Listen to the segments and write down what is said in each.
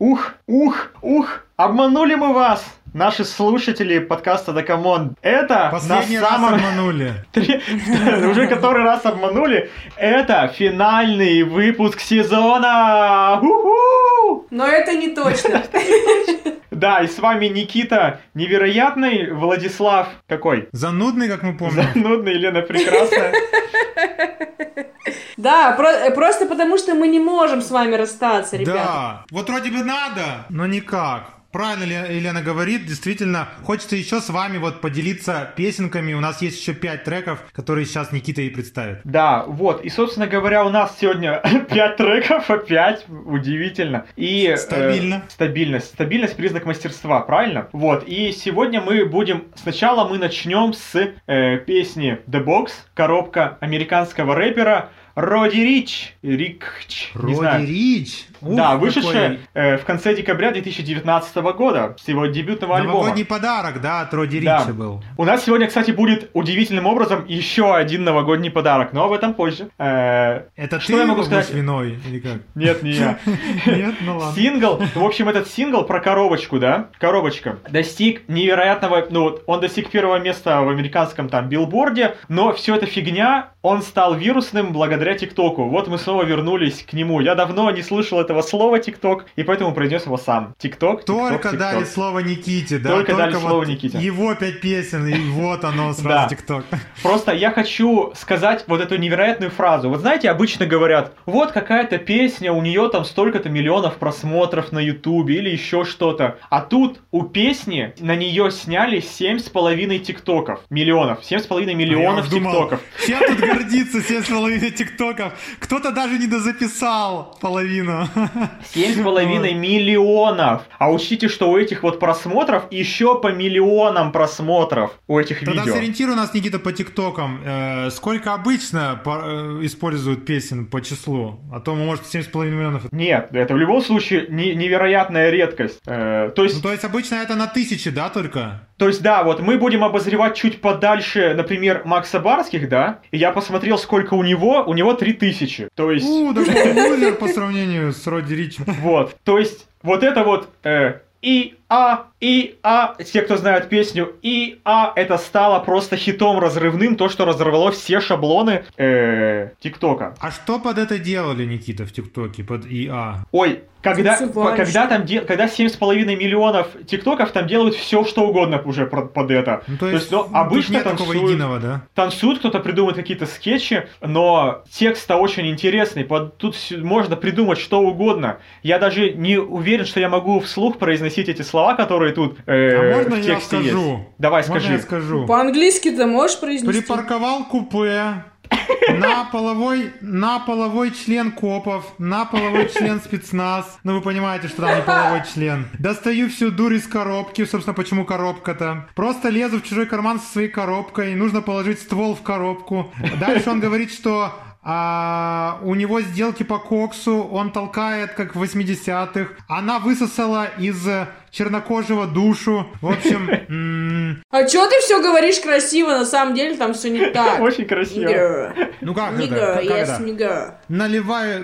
Ух, ух, ух, обманули мы вас! Наши слушатели подкаста Da Come On. Это Последний на раз самом... обманули. Три- Уже который раз обманули. Это финальный выпуск сезона! Но это не точно. Да, и с вами Никита Невероятный, Владислав какой? Занудный, как мы помним. Занудный, Елена Прекрасная. Да, про- э, просто потому что мы не можем с вами расстаться, ребята. Да, вот вроде бы надо, но никак. Правильно Ле- Елена говорит, действительно, хочется еще с вами вот поделиться песенками. У нас есть еще пять треков, которые сейчас Никита и представит. Да, вот. И, собственно говоря, у нас сегодня 5 треков, опять удивительно. И, э, Стабильно. стабильность. Стабильность признак мастерства, правильно? Вот. И сегодня мы будем... Сначала мы начнем с э, песни The Box, коробка американского рэпера Родди Рич. Рич. знаю. Родди Рич. Ух, да, какой вышедшая э, в конце декабря 2019 года с его дебютного альбома. Новогодний подарок, да, от Родди Да. Рича был. У нас сегодня, кстати, будет удивительным образом еще один новогодний подарок, но об этом позже. Э, Это Что ты я могу сказать? виной или как? Нет, не я. Нет, ну ладно. Сингл, в общем, этот сингл про коробочку, да, коробочка, достиг невероятного, ну, вот, он достиг первого места в американском там билборде, но все это фигня, он стал вирусным благодаря ТикТоку. Вот мы снова вернулись к нему. Я давно не слышал этого слова ТикТок, и поэтому произнес его сам. ТикТок, Только ТикТок, дали слово Никите, да? Только дали вот слово Никите. Его пять песен, и вот оно сразу ТикТок. Просто я хочу сказать вот эту невероятную фразу. Вот знаете, обычно говорят, вот какая-то песня, у нее там столько-то миллионов просмотров на Ютубе или еще что-то. А тут у песни на нее сняли 7,5 тиктоков. Миллионов. 7,5 миллионов А думал, тиктоков. Чем тут гордиться 7,5 тиктоков? Кто-то даже не дозаписал половину. 7,5 миллионов. А учтите, что у этих вот просмотров еще по миллионам просмотров у этих Тогда видео. сориентируй нас, Никита, по тиктокам. Э, сколько обычно по- э, используют песен по числу? А то, может, 7,5 миллионов. Нет, это в любом случае не- невероятная редкость. Э, то есть Ну, то есть обычно это на тысячи, да, только? То есть, да, вот мы будем обозревать чуть подальше, например, Макса Барских, да, и я посмотрел, сколько у него, у него 3000. То есть, У, лузер по сравнению с Роди Ричем. вот, то есть, вот это вот э, и а и а те, кто знают песню и а это стало просто хитом разрывным, то, что разорвало все шаблоны э, ТикТока. А что под это делали, Никита, в ТикТоке, под ИА? Ой, когда, когда там де- когда 7,5 миллионов ТикТоков, там делают все, что угодно уже про- под это. Ну, то есть, ну, тут обычно нет такого танцуют. единого, да? танцуют, кто-то придумает какие-то скетчи, но текст-то очень интересный. Под- Тут можно придумать что угодно. Я даже не уверен, что я могу вслух произносить эти слова, которые тут э, А можно в я тексте скажу? есть. Давай, Можно скажи. я скажу? По-английски ты можешь произнести? Припарковал купе, на половой, на половой член копов, на половой член спецназ. Ну, вы понимаете, что там не половой член. Достаю всю дурь из коробки. Собственно, почему коробка-то? Просто лезу в чужой карман со своей коробкой. Нужно положить ствол в коробку. Дальше он говорит, что а, у него сделки по коксу, он толкает, как в 80-х. Она высосала из э, чернокожего душу. В общем, А чё ты все говоришь красиво, на самом деле там все не так. Очень красиво. Ну как это? Как-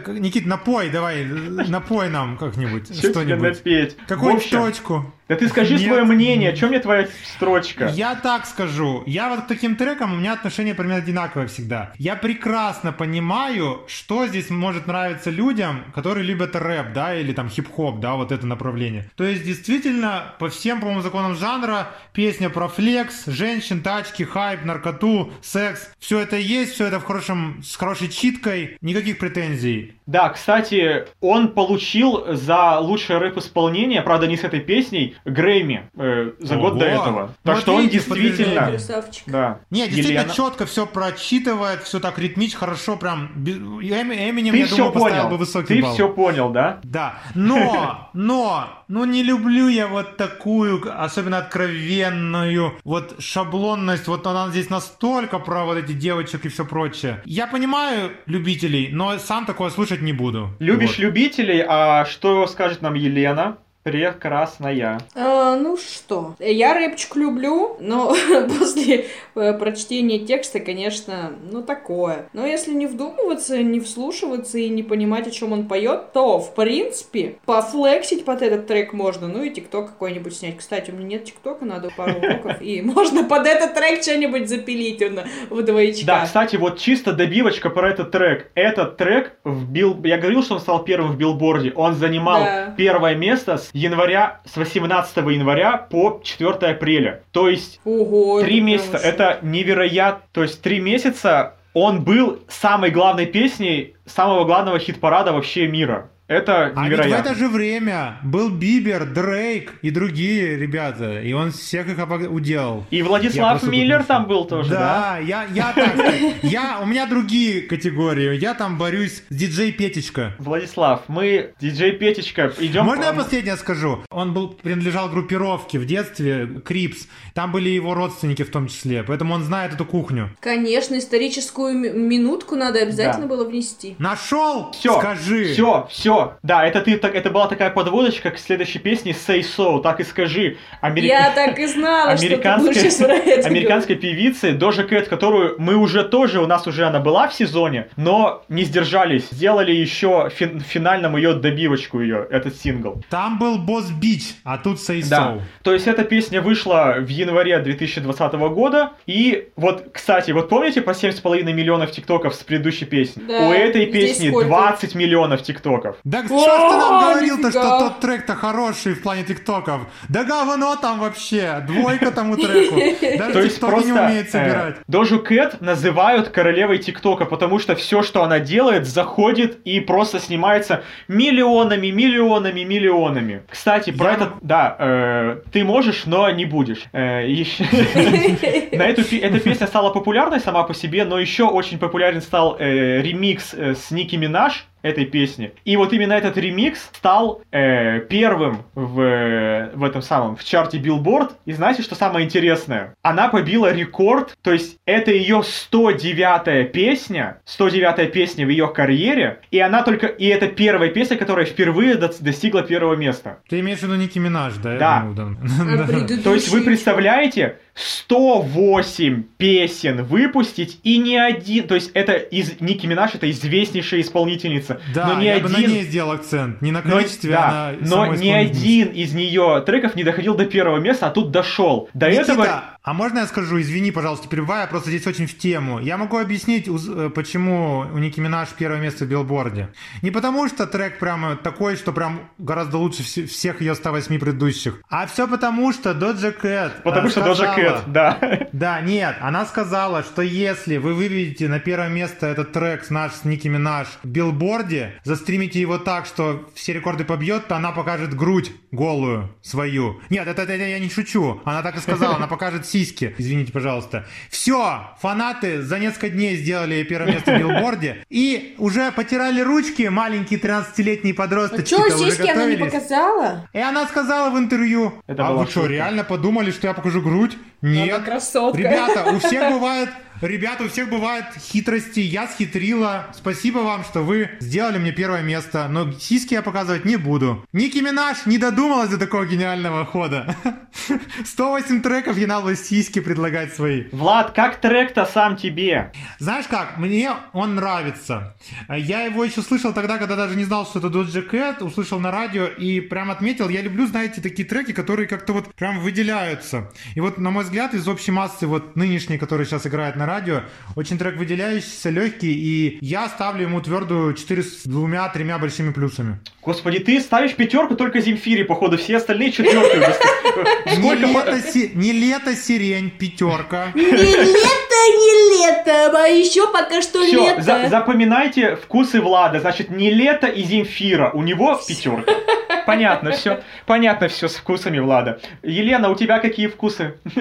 Никит, напой, давай, напой нам как-нибудь Что тебе что-нибудь. напеть? Какую точку? Да ты скажи Нет. свое мнение, о чем мне твоя строчка? Я так скажу. Я вот к таким трекам, у меня отношение примерно одинаковое всегда. Я прекрасно понимаю, что здесь может нравиться людям, которые любят рэп, да, или там хип-хоп, да, вот это направление. То есть, действительно, по всем, по-моему, законам жанра, песня про флекс, женщин, тачки, хайп, наркоту, секс, все это есть, все это в хорошем, с хорошей читкой, никаких претензий. Да, кстати, он получил за лучшее рэп-исполнение, правда, не с этой песней, Грэмми э, за год Ого. до этого. Так Вот что он видите, действительно... Красавчик. Да. Не, действительно Елена. четко все прочитывает, все так ритмично, хорошо, прям. Эми- Эминем, Ты я все думаю, понял. бы высокий Ты балл. все понял, да? Да, но, но, ну не люблю я вот такую, особенно откровенную, вот шаблонность, вот она здесь настолько про вот эти девочек и все прочее. Я понимаю любителей, но сам такое слушать не буду. Любишь Вот. любителей, а что скажет нам Елена? Прекрасная. А, ну что, я рэпчик люблю, но после э, прочтения текста, конечно, ну такое. Но если не вдумываться, не вслушиваться и не понимать, о чем он поет, то, в принципе, пофлексить под этот трек можно. Ну и тикток какой-нибудь снять. Кстати, у меня нет тиктока, надо пару уроков, и можно под этот трек что-нибудь запилить в двоечка. Да, кстати, вот чисто добивочка про этот трек. Этот трек в бил... Я говорил, что он стал первым в билборде. Он занимал первое место с января, с 18 января по 4 апреля. То есть Ого, три это прям месяца. вообще- Это невероятно. То есть три месяца он был самой главной песней самого главного хит-парада вообще мира. Это А ведь в невероятно. это же время был Бибер, Дрейк и другие ребята, и он всех их уделал. И Владислав Миллер там был тоже, да? Да, я, я так, я, у меня другие категории, я там борюсь с диджей Петечка. Владислав, мы, диджей Петечка, идем... Можно я последнее скажу? Он был, принадлежал группировке в детстве, Крипс. Там были его родственники в том числе, поэтому он знает эту кухню. Конечно, историческую минутку надо обязательно Да. было внести. Нашел? Все, Скажи. Все, все. Да, это ты так, это была такая подводочка к следующей песне Say So, так и скажи. Америка- Я так и знала, что ты будешь про это американской певицы Дожа Кэт, которую мы уже тоже, у нас уже она была в сезоне, но не сдержались, сделали еще фин- финальном ее добивочку ее, этот сингл. Там был Босс Бич, а тут Say So. Да. То есть эта песня вышла в январе 2020 года. И вот, кстати, вот помните про 7,5 миллионов тиктоков с предыдущей песни? Да, У этой песни сколько? 20 миллионов тиктоков. Да О, что ж ты нам говорил-то, нифига. что тот трек-то хороший в плане тиктоков? Да говно там вообще, двойка тому треку. Даже То просто не умеет э, собирать. Дожу Кэт называют королевой ТикТока, потому что все, что она делает, заходит и просто снимается миллионами, миллионами, миллионами. Кстати, про этот, да, э, ты можешь, но не будешь. Э, На эту эта песня стала популярной сама по себе, но еще очень популярен стал ремикс с Ники Минаж этой песни. И вот именно этот ремикс стал э, первым в, э, в этом самом, в чарте Billboard. И знаете, что самое интересное? Она побила рекорд, то есть это ее 109-я песня, 109-я песня в ее карьере, и она только, и это первая песня, которая впервые до- достигла первого места. Ты имеешь в виду Ники Минаж, да? Да. думаю, да. То есть вы представляете, 108 песен выпустить и ни один, то есть это из Ники Минаж, это известнейшая исполнительница, Да, но ни я бы на один, ней сделал акцент. Не на но, количестве, да, а на но ни один из нее треков не доходил до первого места, а тут дошел. До Никита, этого а можно я скажу, извини, пожалуйста, перебиваю, просто здесь очень в тему. Я могу объяснить, э, почему у Ники Минаж первое место в билборде. Не потому, что трек прямо такой, что прям гораздо лучше вс- всех ее 108 предыдущих, а все потому, что Доджа Кэт потому э, что Дожа сказала- Кэт, да. Да, нет, она сказала, что если вы выведете на первое место этот трек наш с Ники Минаж в билборде, застримите его так, что все рекорды побьет, то она покажет грудь голую свою. Нет, это, это я не шучу. Она так и сказала, она покажет сиськи. Извините, пожалуйста. Все, фанаты за несколько дней сделали первое место в билборде и уже потирали ручки маленькие 13-летние А подросточки. чё, уже сиськи она не показала? И она сказала в интервью, Это а вы что, шутка. реально подумали, что я покажу грудь? Нет. Она красотка. Ребята, у всех бывает, ребята, у всех бывают хитрости. Я схитрила. Спасибо вам, что вы сделали мне первое место. Но сиськи я показывать не буду. Ники Минаж не додумалась до такого гениального хода. 108 треков ей надо сиськи предлагать свои. Влад, как трек-то сам тебе? Знаешь как, мне он нравится. Я его еще слышал тогда, когда даже не знал, что это Доджа Кэт, услышал на радио и прям отметил. Я люблю, знаете, такие треки, которые как-то вот прям выделяются. И вот, на мой взгляд, из общей массы вот нынешней, который сейчас играет на радио, очень трек выделяющийся, легкий, и я ставлю ему твердую 4 с двумя-тремя большими плюсами. Господи, ты ставишь пятерку только Земфире, походу, все остальные четверки. Не лето, си- не лето, сирень, пятерка. Не лето, не лето, а еще пока что Все, лето. запоминайте вкусы Влада. Значит, не лето и Земфира. У него пятерка. Понятно все. Понятно все с вкусами Влада. Елена, у тебя какие вкусы?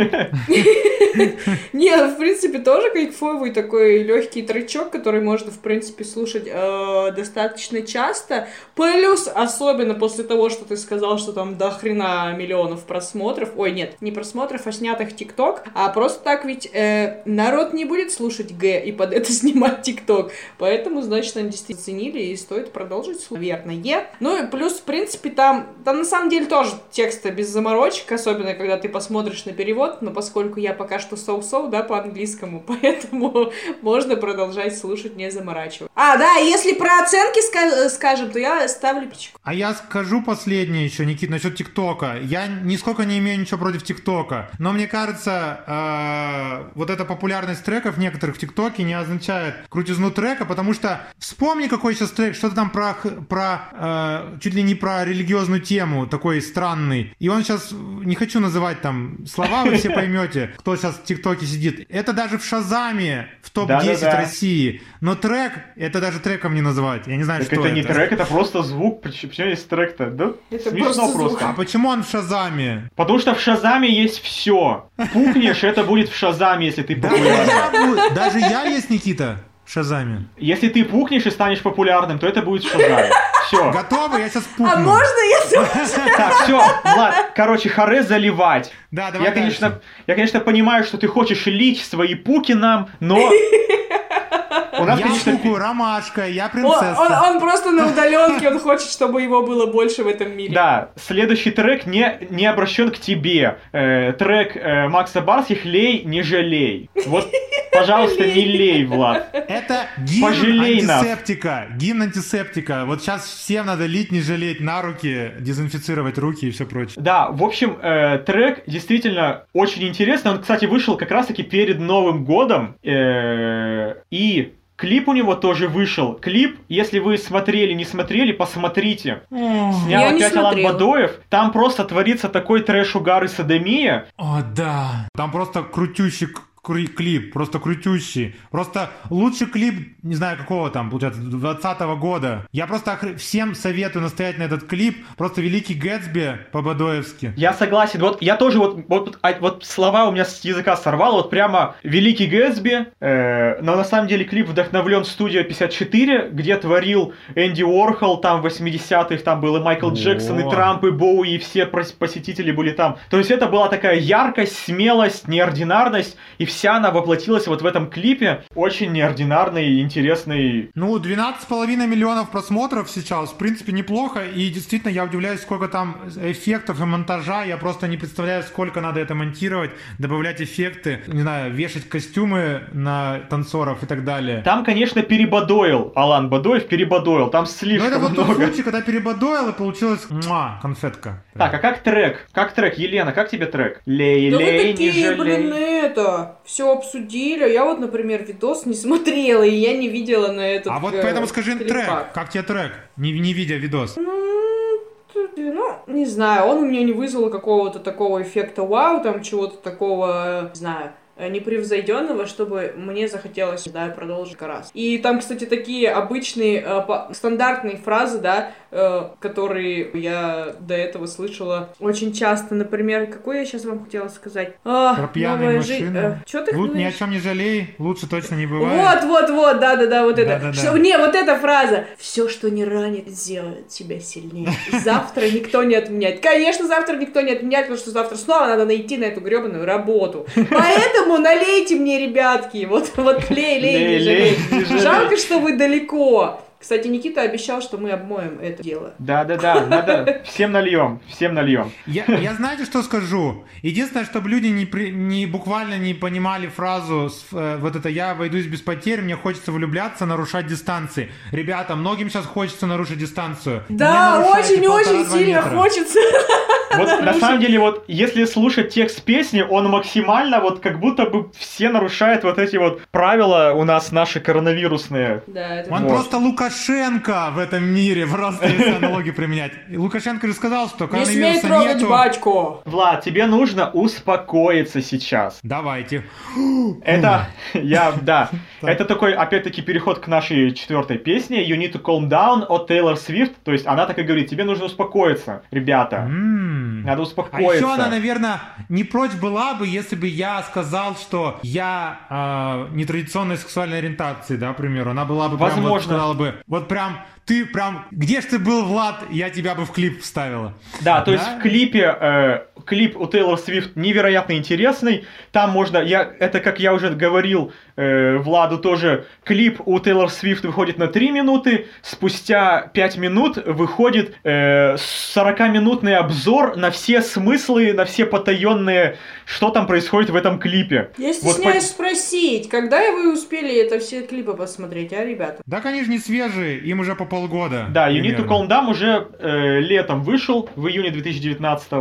Не, в принципе, тоже кайфовый такой легкий тречок, который можно, в принципе, слушать э, достаточно часто. Плюс, особенно после того, что ты сказал, что там до хрена миллионов просмотров. Ой, нет, не просмотров, а снятых ТикТок. А просто так ведь э, народ не будет слушать Г и под это снимать ТикТок. Поэтому, значит, они действительно ценили и стоит продолжить. Наверное. Ну и плюс, в принципе, там, там на самом деле тоже тексты без заморочек, особенно когда ты посмотришь на перевод, но поскольку я пока что соу-соу, да, по английскому, поэтому можно продолжать слушать, не заморачивать. А, да, если про оценки ска- скажем, то я ставлю пичку. А я скажу последнее еще, Никит, насчет ТикТока. Я нисколько не имею ничего против ТикТока, но мне кажется, э, вот эта популярность треков некоторых в ТикТоке не означает крутизну трека, потому что вспомни, какой сейчас трек, что-то там про, про э, чуть ли не про религиозную тему, такой странный. И он сейчас, не хочу называть там слова, вы все поймете, кто сейчас в ТикТоке сидит. Это даже в Шазаме, в топ-10 Да-да-да. России. Но трек, это даже треком не назвать. Я не знаю, Так что это не трек, это просто звук. Почему есть трек-то? Да? Это Смешно просто звук. просто. А почему он в Шазаме? Потому что в Шазаме есть все. Пукнешь, это будет в Шазаме, если ты даже я есть, Никита, в Шазаме. Если ты пукнешь и станешь популярным, то это будет в Шазаме. Все. Готовы? Я сейчас пукну. А можно я Так, все, Влад, короче, харе заливать. Да, давай Я, конечно, я, конечно, понимаю, что ты хочешь лить свои пуки нам, но... У нас, Я конечно, пукаю ромашка, я Он, принцесса. он- он просто на удаленке, он хочет, чтобы его было больше в этом мире. Да, следующий трек не, не обращен к тебе. Э, трек э, Макса Барских «Лей, не жалей». Вот, пожалуйста, не лей, Влад. Это гимн Пожалей нас. антисептика. Гимн антисептика. Вот сейчас всем надо лить, не жалеть на руки, дезинфицировать руки и все прочее. Да, в общем, э, трек действительно очень интересный. Он, кстати, вышел как раз-таки перед Новым годом. э, и клип у него тоже вышел. Клип, если вы смотрели, не смотрели, посмотрите. Снял Я опять Алан. Бадоев. Там просто творится такой трэш, угар и садомия. О, да. Там просто крутющий к- кри- клип, просто крутющий. Просто лучший клип, не знаю какого там, получается, 20 года. Я просто охр- всем советую настоять на этот клип. Просто Великий Гэтсби по-бадоевски. Я согласен. Вот я тоже вот, вот, а, вот слова у меня с языка сорвало. Вот прямо Великий Гэтсби. э, но на самом деле клип вдохновлен студия 54, где творил Энди Уорхол, там в 80-х, там был и Майкл Джексон, и О. Трамп, и Боуи, и все посетители были там. То есть это была такая яркость, смелость, неординарность, и вся она воплотилась вот в этом клипе. Очень неординарный, интересный. Ну, 12,5 миллионов просмотров сейчас, в принципе, неплохо. И действительно, я удивляюсь, сколько там эффектов и монтажа. Я просто не представляю, сколько надо это монтировать, добавлять эффекты, не знаю, вешать костюмы на танцоров и так далее. Там, конечно, перебодоил. Алан Бадоев перебодоил. Там Но слишком это вот тот много. случай, когда перебодоил, и получилась муа, конфетка. Так, а как трек? Как трек? Елена, как тебе трек? Лей, Да вы лей, не такие, блин, жалей. это, все обсудили. Я вот, например, видос не смотрела, и я не видела на этот А вот э, поэтому скажи клипак. трек. Как тебе трек? Не, не видя видос. Ну, ну, не знаю, он у меня не вызвал какого-то такого эффекта вау, там чего-то такого, не знаю, э, непревзойденного, чтобы мне захотелось, да, продолжить раз. И там, кстати, такие обычные, э, по- стандартные фразы, да, которые я до этого слышала очень часто. Например, какую я сейчас вам хотела сказать? А, Про пьяные новая жи- машины. э, чё ты Лу- ни о чем не жалей, лучше точно не бывает. Вот, вот, вот, да, да, да, вот это. Да-да-да. Что, не, вот эта фраза. Все, что не ранит, сделает тебя сильнее. Завтра никто не отменяет. Конечно, завтра никто не отменяет, потому что завтра снова надо найти на эту гребаную работу. Поэтому налейте мне, ребятки. Вот, вот лей, лей, Лей. Жалко, что вы далеко. Кстати, Никита обещал, что мы обмоем это дело. Да-да-да, надо всем нальем, всем нальем. Я, я знаете, что скажу? Единственное, чтобы люди не, при- не буквально не понимали фразу с, э, вот это «я обойдусь без потерь, мне хочется влюбляться, нарушать дистанции». Ребята, многим сейчас хочется нарушить дистанцию. Да, очень-очень сильно метра. хочется. Вот на самом деле, вот если слушать текст песни, он максимально вот как будто бы все нарушают вот эти вот правила у нас наши коронавирусные. Да, это Он Вот. просто Лукашенко в этом мире, просто если аналогии применять. И Лукашенко же сказал, что Не смей коронавируса трогать нету. батьку. Влад, тебе нужно успокоиться сейчас. Давайте. Это, я, да, это такой, опять-таки, переход к нашей четвертой песне You Need to Calm Down от Тейлор Свифт. То есть она так и говорит, тебе нужно успокоиться, ребята. Надо А успокоиться. еще она, наверное, не прочь была бы, если бы я сказал, что я э, нетрадиционной сексуальной ориентации, да, к примеру. Она была бы прям вот Возможно. сказала бы, вот прям ты прям, где ж ты был, Влад, я тебя бы в клип вставила. Да, то Да? есть в клипе, э, клип у Тейлор Свифт невероятно интересный. Там можно, я, это как я уже говорил э, Владу тоже, клип у Тейлор Свифт выходит на 3 минуты, спустя 5 минут выходит э, 40-минутный обзор на все смыслы, на все потаенные, что там происходит в этом клипе. Я Вот стесняюсь спросить, когда вы успели это все клипы посмотреть, а, ребята? Они же не свежие, им уже по полгода. Да, You Need to. Calm Down уже э, летом вышел, в июне 2019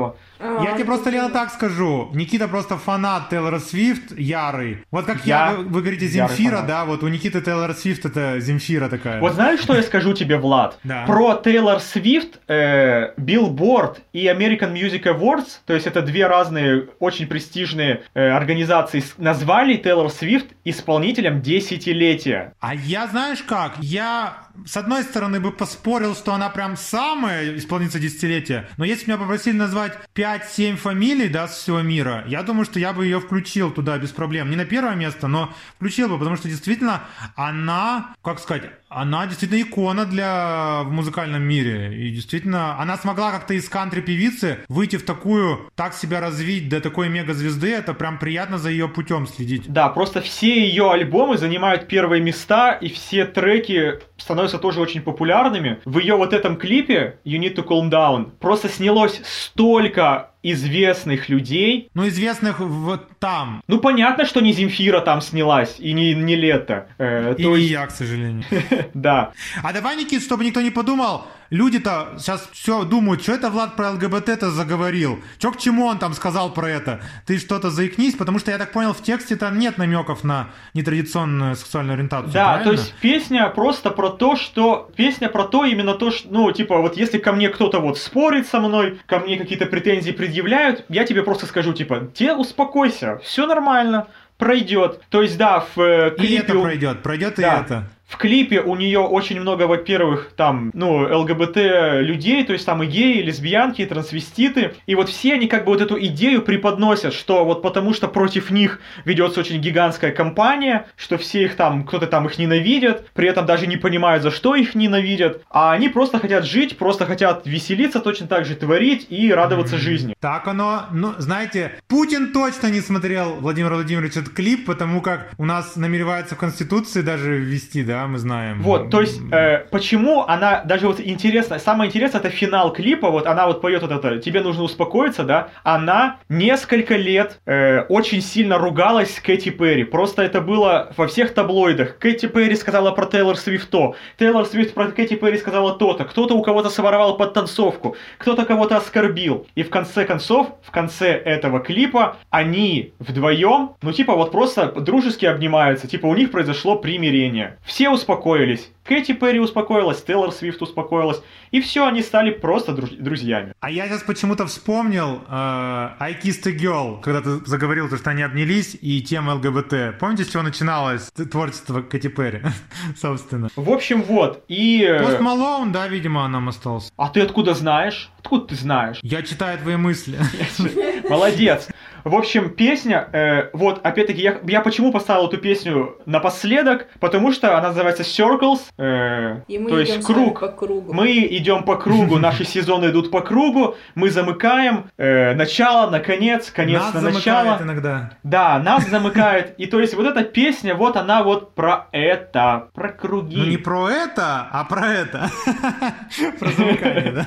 Я тебе просто, Лена, так скажу. Никита просто фанат Тейлора Свифт, ярый. Вот как я, Я вы, вы говорите, Земфира, да, вот у Никиты Тейлор Свифт это Земфира такая. Вот знаешь, что я скажу тебе, Влад? Да. Про Тейлор Свифт, э, Billboard и American Music Awards, то есть это две разные очень престижные э, организации, назвали Тейлор Свифт исполнителем десятилетия. А я, знаешь как, я с одной стороны бы поспорил, что она прям самая исполнительница десятилетия, но если меня попросили назвать 5-7 фамилий, да, с всего мира, я думаю, что я бы ее включил туда без проблем. Не на первое место, но включил бы, потому что действительно она, как сказать, она действительно икона для в музыкальном мире. И действительно, она смогла как-то из кантри-певицы выйти в такую, так себя развить до такой мегазвезды, это прям приятно за ее путем следить. Да, просто все ее альбомы занимают первые места, и все треки становятся тоже очень популярными. В ее вот этом клипе You Need to Calm Down просто снялось столько известных людей. Ну, известных вот там. Ну, понятно, что не Земфира там снялась, и не, не Лето. Э, И то не есть, я, к сожалению. да. А давай, Никит, чтобы никто не подумал, люди-то сейчас все думают, что это Влад про ЛГБТ-то заговорил, что к чему он там сказал про это. Ты что-то заикнись, потому что я так понял, в тексте там нет намеков на нетрадиционную сексуальную ориентацию. Да, правильно? то есть песня просто про то, что... Песня про то именно то, что... Ну, типа, вот если ко мне кто-то вот спорит со мной, ко мне какие-то претензии предъявляют, я тебе просто скажу, типа, те успокойся, все нормально, пройдет. То есть, да, в э, И клипе... это у- пройдет, пройдет и Да. это. В клипе у нее очень много, во-первых, там, ну, ЛГБТ людей, то есть там и геи, и лесбиянки, и трансвеститы. И вот все они как бы вот эту идею преподносят, что вот потому что против них ведется очень гигантская кампания, что все их там, кто-то там их ненавидит, при этом даже не понимают, за что их ненавидят, а они просто хотят жить, просто хотят веселиться, точно так же творить и радоваться жизни. Так оно, ну, знаете, Путин точно не смотрел, Владимир Владимирович, этот клип, потому как у нас намеревается в Конституции даже ввести, да, мы знаем. Вот, то есть, э, почему она, даже вот интересно, самое интересное, это финал клипа, вот она вот поет вот это, тебе нужно успокоиться, да, она несколько лет э, очень сильно ругалась с Кэти Перри, просто это было во всех таблоидах, Кэти Перри сказала про Тейлор Свифт то, Тейлор Свифт про Кэти Перри сказала то-то, кто-то у кого-то своровал подтанцовку, кто-то кого-то оскорбил, и в конце концов, в конце этого клипа, они вдвоем, ну типа вот просто дружески обнимаются, типа у них произошло примирение. Все успокоились. Кэти Перри успокоилась, Тейлор Свифт успокоилась, и все, они стали просто друж- друзьями. А я сейчас почему-то вспомнил э, I Kissed a Girl, когда ты заговорил, то, что они обнялись, и тема ЛГБТ. Помните, с чего начиналось творчество Кэти Перри, собственно? В общем, вот, и... э, Пост Малоун, да, видимо, нам остался. А ты откуда знаешь? Откуда ты знаешь? Я читаю твои мысли. Молодец. В общем, песня, э, вот, опять-таки, я, я почему поставил эту песню напоследок? Потому что она называется Circles, э, И мы то идем есть круг. по кругу. Мы идем по кругу, наши сезоны идут по кругу, мы замыкаем э, начало на конец, конец Нас на начало. иногда. Да, нас замыкает. И то есть вот эта песня, вот она вот про это, про круги. Ну не про это, а про это. Про замыкание, да?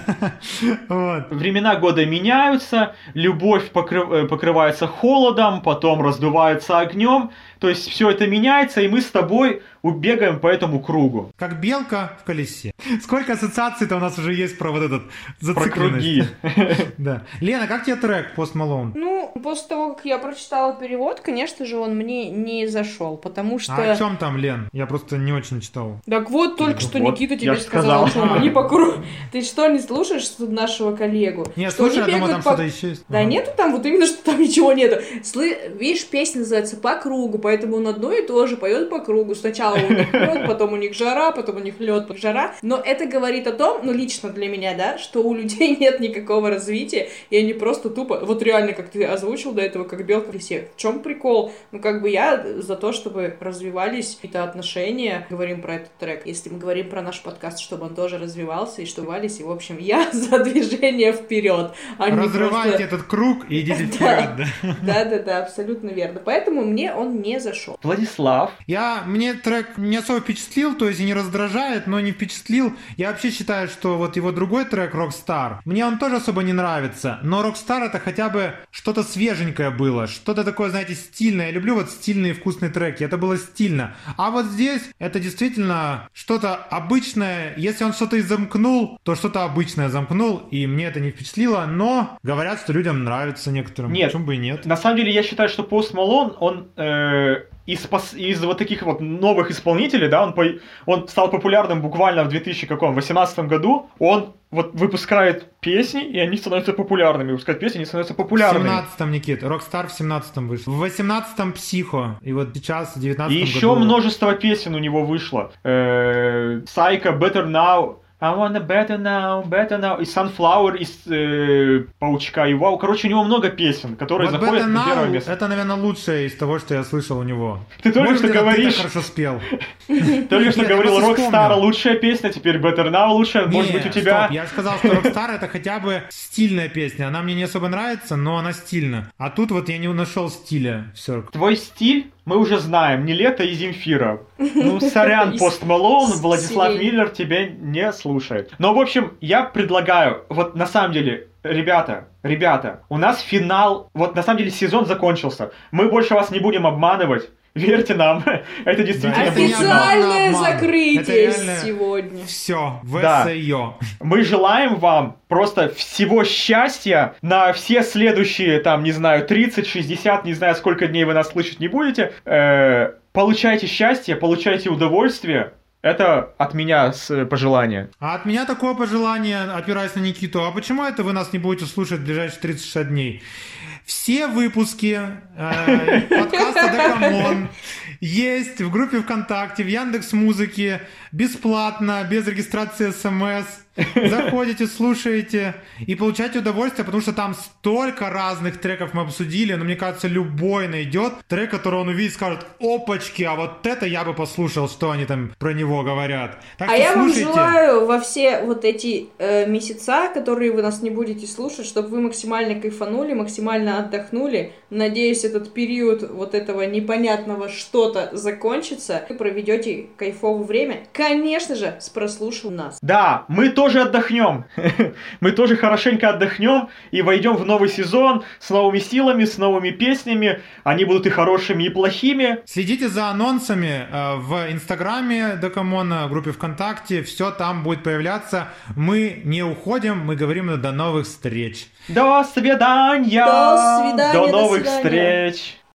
Времена года меняются, любовь покры- покрывается холодом, потом раздувается огнем. То есть все это меняется, и мы с тобой убегаем по этому кругу. Как белка в колесе. Сколько ассоциаций-то у нас уже есть про вот этот Про круги. зацикленность. Да. Лена, как тебе трек Пост Малоун? Ну, после того, как я прочитала перевод, конечно же, он мне не зашел, потому что... А о чем там, Лен? Я просто не очень читал. Так вот, только что Никита тебе сказал, сказал. что они по кругу. Ты что, не слушаешь нашего коллегу? Нет, слушай, я думаю, там что-то еще есть. Да нету там, вот именно, что там ничего нету. Слы... Видишь, песня называется «По кругу», поэтому он одно и то же поет по кругу. Сначала у них лед, потом у них жара, потом у них лед, жара. Но это говорит о том, ну лично для меня, да, что у людей нет никакого развития, и они просто тупо, вот реально, как ты озвучил до этого, как белка в лесе. В чем прикол? Ну как бы я за то, чтобы развивались какие-то отношения, говорим про этот трек. Если мы говорим про наш подкаст, чтобы он тоже развивался и что развивались, и в общем я за движение вперед. А Разрывайте просто... этот круг и идите вперед? Да, да, да, абсолютно верно. Поэтому мне он не зашел. Владислав. Я, мне трек не особо впечатлил, то есть и не раздражает, но не впечатлил. Я вообще считаю, что вот его другой трек Rockstar, мне он тоже особо не нравится, но Rockstar это хотя бы что-то свеженькое было, что-то такое, знаете, стильное. Я люблю вот стильные вкусные треки, это было стильно. А вот здесь это действительно что-то обычное. Если он что-то изомкнул, то что-то обычное замкнул, и мне это не впечатлило, но говорят, что людям нравится некоторым. Нет. Почему бы и нет? На самом деле, я считаю, что Пост Малон, он э, из, из вот таких вот новых исполнителей, да, он, по, он стал популярным буквально в 2018 году, он вот выпускает песни, и они становятся популярными. Выпускает песни, они становятся популярными. В 17-м, Никит, Rockstar в 17-м вышел. В 18-м Психо, и вот сейчас в 19-м И еще году... множество песен у него вышло. Э, Psycho, Better Now, I wanna better now, better now. И Sunflower из э, Паучка и Вау. Короче, у него много песен, которые вот заходят на первое место. Это, наверное, лучшее из того, что я слышал у него. Ты только Может, что говоришь... Ты хорошо спел. Только что говорил, Rockstar лучшая песня, теперь Better Now лучшая. Может быть, у тебя... Я сказал, что Rockstar это хотя бы стильная песня. Она мне не особо нравится, но она стильна. А тут вот я не нашел стиля. Все. Твой стиль мы уже знаем, не лето и Земфира. Ну, сорян, Пост Малоун, Владислав Миллер тебе не слушает. Но, в общем, я предлагаю, вот на самом деле, ребята, ребята, у нас финал, вот на самом деле сезон закончился. Мы больше вас не будем обманывать. Верьте нам, это действительно Официальное закрытие сегодня. Все, ВСО. Мы желаем вам просто всего счастья на все следующие, там, не знаю, 30, 60, не знаю, сколько дней вы нас слышать не будете. Э, получайте счастье, получайте удовольствие. Это от меня с пожелания. А от меня такое пожелание, опираясь на Никиту. А почему это вы нас не будете слушать в ближайшие 36 дней? Все выпуски э, подкаста Da Come On есть в группе ВКонтакте, в Яндекс Музыке, бесплатно, без регистрации СМС. Заходите, слушаете и получаете удовольствие, потому что там столько разных треков мы обсудили, но мне кажется, любой найдет трек, который он увидит, скажет, опачки, а вот это я бы послушал, что они там про него говорят. Так а я слушайте. вам желаю во все вот эти э, месяца, которые вы нас не будете слушать, чтобы вы максимально кайфанули, максимально отдохнули. Надеюсь, этот период вот этого непонятного что-то закончится. Вы проведете кайфовое время. Конечно же, с прослушал нас. Да, мы тоже тоже отдохнем. Мы тоже хорошенько отдохнем и войдем в новый сезон с новыми силами, с новыми песнями. Они будут и хорошими, и плохими. Следите за анонсами э, в Инстаграме Докамона, группе ВКонтакте. Все там будет появляться. Мы не уходим, мы говорим до новых встреч. До свидания. До свидания. До новых до встреч.